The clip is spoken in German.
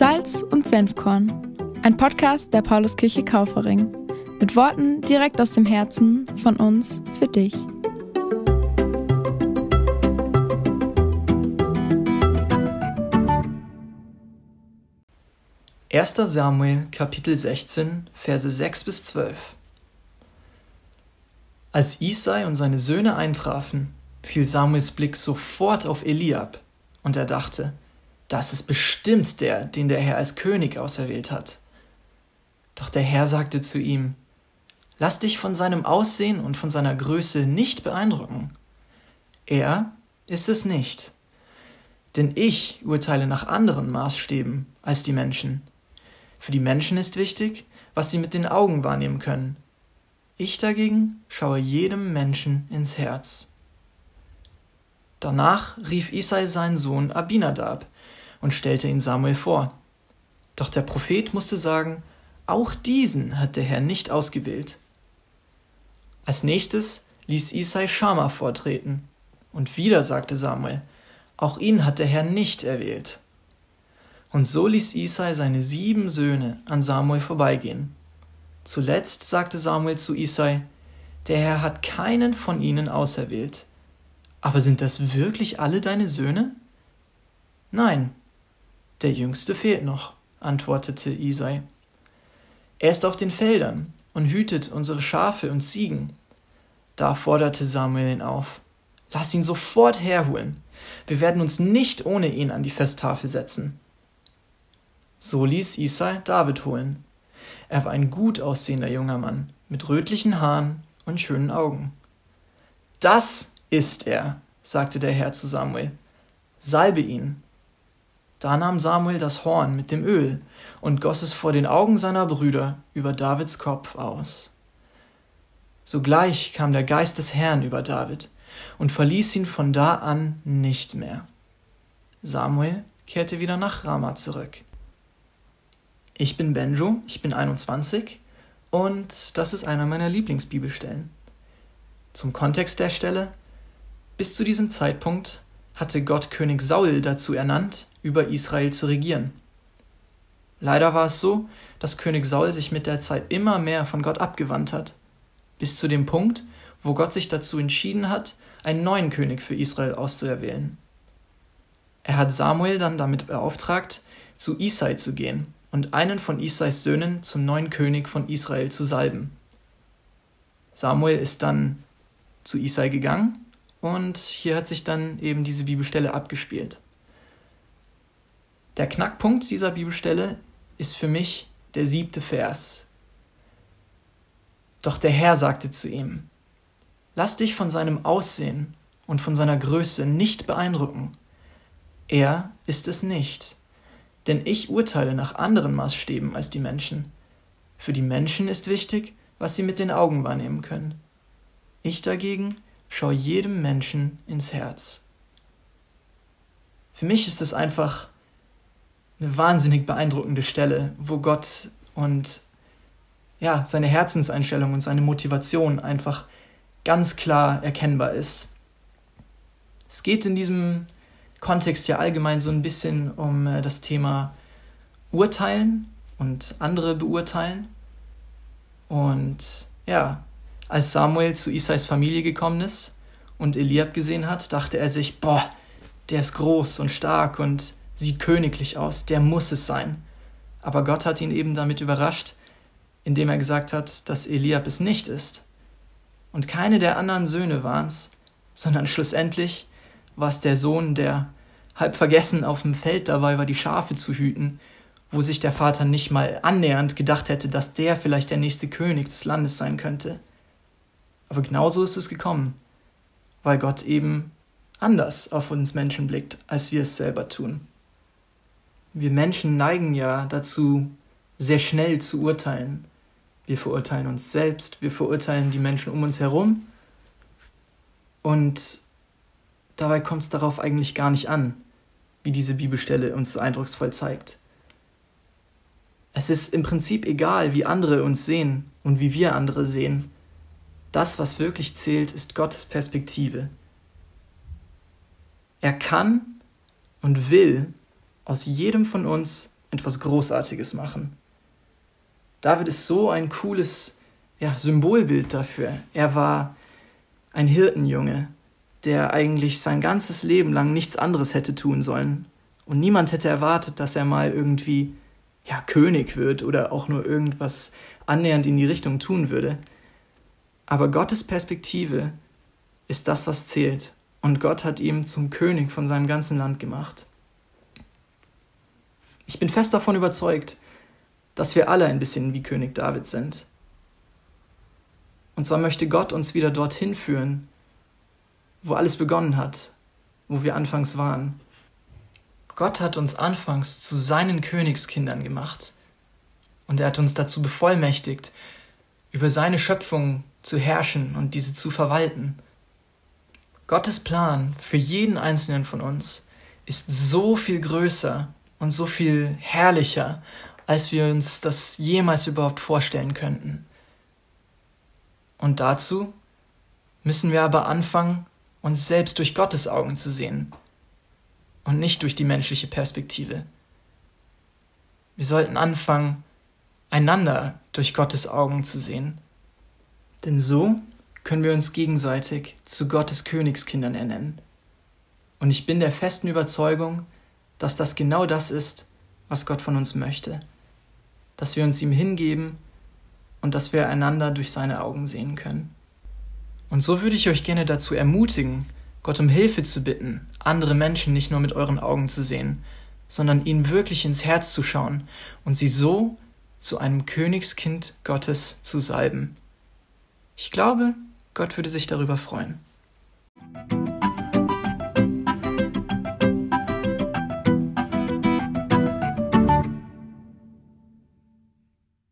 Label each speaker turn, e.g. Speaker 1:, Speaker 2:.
Speaker 1: Salz und Senfkorn, ein Podcast der Pauluskirche Kaufering. Mit Worten direkt aus dem Herzen von uns für dich.
Speaker 2: Erster Samuel Kapitel 16 Verse 6 bis 12 Als Isai und seine Söhne eintrafen, fiel Samuels Blick sofort auf Eliab, und er dachte, das ist bestimmt der, den der Herr als König auserwählt hat. Doch der Herr sagte zu ihm, Lass dich von seinem Aussehen und von seiner Größe nicht beeindrucken. Er ist es nicht. Denn ich urteile nach anderen Maßstäben als die Menschen. Für die Menschen ist wichtig, was sie mit den Augen wahrnehmen können. Ich dagegen schaue jedem Menschen ins Herz. Danach rief Isai seinen Sohn Abinadab und stellte ihn Samuel vor. Doch der Prophet musste sagen, auch diesen hat der Herr nicht ausgewählt. Als nächstes ließ Isai Schama vortreten, und wieder sagte Samuel, auch ihn hat der Herr nicht erwählt. Und so ließ Isai seine sieben Söhne an Samuel vorbeigehen. Zuletzt sagte Samuel zu Isai, der Herr hat keinen von ihnen auserwählt. Aber sind das wirklich alle deine Söhne? Nein, der Jüngste fehlt noch, antwortete Isai. Er ist auf den Feldern und hütet unsere Schafe und Ziegen. Da forderte Samuel ihn auf. Lass ihn sofort herholen. Wir werden uns nicht ohne ihn an die Festtafel setzen. So ließ Isai David holen. Er war ein gut aussehender junger Mann mit rötlichen Haaren und schönen Augen. Das ist er, sagte der Herr zu Samuel. Salbe ihn da nahm Samuel das Horn mit dem Öl und goss es vor den Augen seiner Brüder über Davids Kopf aus. Sogleich kam der Geist des Herrn über David und verließ ihn von da an nicht mehr. Samuel kehrte wieder nach Rama zurück. Ich bin Benjo, ich bin 21 und das ist einer meiner Lieblingsbibelstellen. Zum Kontext der Stelle. Bis zu diesem Zeitpunkt hatte Gott König Saul dazu ernannt, über Israel zu regieren. Leider war es so, dass König Saul sich mit der Zeit immer mehr von Gott abgewandt hat, bis zu dem Punkt, wo Gott sich dazu entschieden hat, einen neuen König für Israel auszuerwählen. Er hat Samuel dann damit beauftragt, zu Isai zu gehen und einen von Isais Söhnen zum neuen König von Israel zu salben. Samuel ist dann zu Isai gegangen und hier hat sich dann eben diese Bibelstelle abgespielt. Der Knackpunkt dieser Bibelstelle ist für mich der siebte Vers. Doch der Herr sagte zu ihm, Lass dich von seinem Aussehen und von seiner Größe nicht beeindrucken. Er ist es nicht, denn ich urteile nach anderen Maßstäben als die Menschen. Für die Menschen ist wichtig, was sie mit den Augen wahrnehmen können. Ich dagegen schaue jedem Menschen ins Herz. Für mich ist es einfach eine wahnsinnig beeindruckende Stelle, wo Gott und ja, seine Herzenseinstellung und seine Motivation einfach ganz klar erkennbar ist. Es geht in diesem Kontext ja allgemein so ein bisschen um äh, das Thema Urteilen und andere beurteilen. Und ja, als Samuel zu Isais Familie gekommen ist und Eliab gesehen hat, dachte er sich, boah, der ist groß und stark und sieht königlich aus, der muss es sein. Aber Gott hat ihn eben damit überrascht, indem er gesagt hat, dass Eliab es nicht ist. Und keine der anderen Söhne waren es, sondern schlussendlich war es der Sohn, der halb vergessen auf dem Feld dabei war, die Schafe zu hüten, wo sich der Vater nicht mal annähernd gedacht hätte, dass der vielleicht der nächste König des Landes sein könnte. Aber genauso ist es gekommen, weil Gott eben anders auf uns Menschen blickt, als wir es selber tun wir Menschen neigen ja dazu, sehr schnell zu urteilen. Wir verurteilen uns selbst, wir verurteilen die Menschen um uns herum. Und dabei kommt es darauf eigentlich gar nicht an, wie diese Bibelstelle uns so eindrucksvoll zeigt. Es ist im Prinzip egal, wie andere uns sehen und wie wir andere sehen. Das, was wirklich zählt, ist Gottes Perspektive. Er kann und will aus jedem von uns etwas Großartiges machen. David ist so ein cooles ja, Symbolbild dafür. Er war ein Hirtenjunge, der eigentlich sein ganzes Leben lang nichts anderes hätte tun sollen. Und niemand hätte erwartet, dass er mal irgendwie ja, König wird oder auch nur irgendwas annähernd in die Richtung tun würde. Aber Gottes Perspektive ist das, was zählt. Und Gott hat ihn zum König von seinem ganzen Land gemacht. Ich bin fest davon überzeugt, dass wir alle ein bisschen wie König David sind. Und zwar möchte Gott uns wieder dorthin führen, wo alles begonnen hat, wo wir anfangs waren. Gott hat uns anfangs zu seinen Königskindern gemacht. Und er hat uns dazu bevollmächtigt, über seine Schöpfung zu herrschen und diese zu verwalten. Gottes Plan für jeden einzelnen von uns ist so viel größer und so viel herrlicher, als wir uns das jemals überhaupt vorstellen könnten. Und dazu müssen wir aber anfangen, uns selbst durch Gottes Augen zu sehen und nicht durch die menschliche Perspektive. Wir sollten anfangen, einander durch Gottes Augen zu sehen. Denn so können wir uns gegenseitig zu Gottes Königskindern ernennen. Und ich bin der festen Überzeugung, dass das genau das ist, was Gott von uns möchte. Dass wir uns ihm hingeben und dass wir einander durch seine Augen sehen können. Und so würde ich euch gerne dazu ermutigen, Gott um Hilfe zu bitten, andere Menschen nicht nur mit euren Augen zu sehen, sondern ihnen wirklich ins Herz zu schauen und sie so zu einem Königskind Gottes zu salben. Ich glaube, Gott würde sich darüber freuen.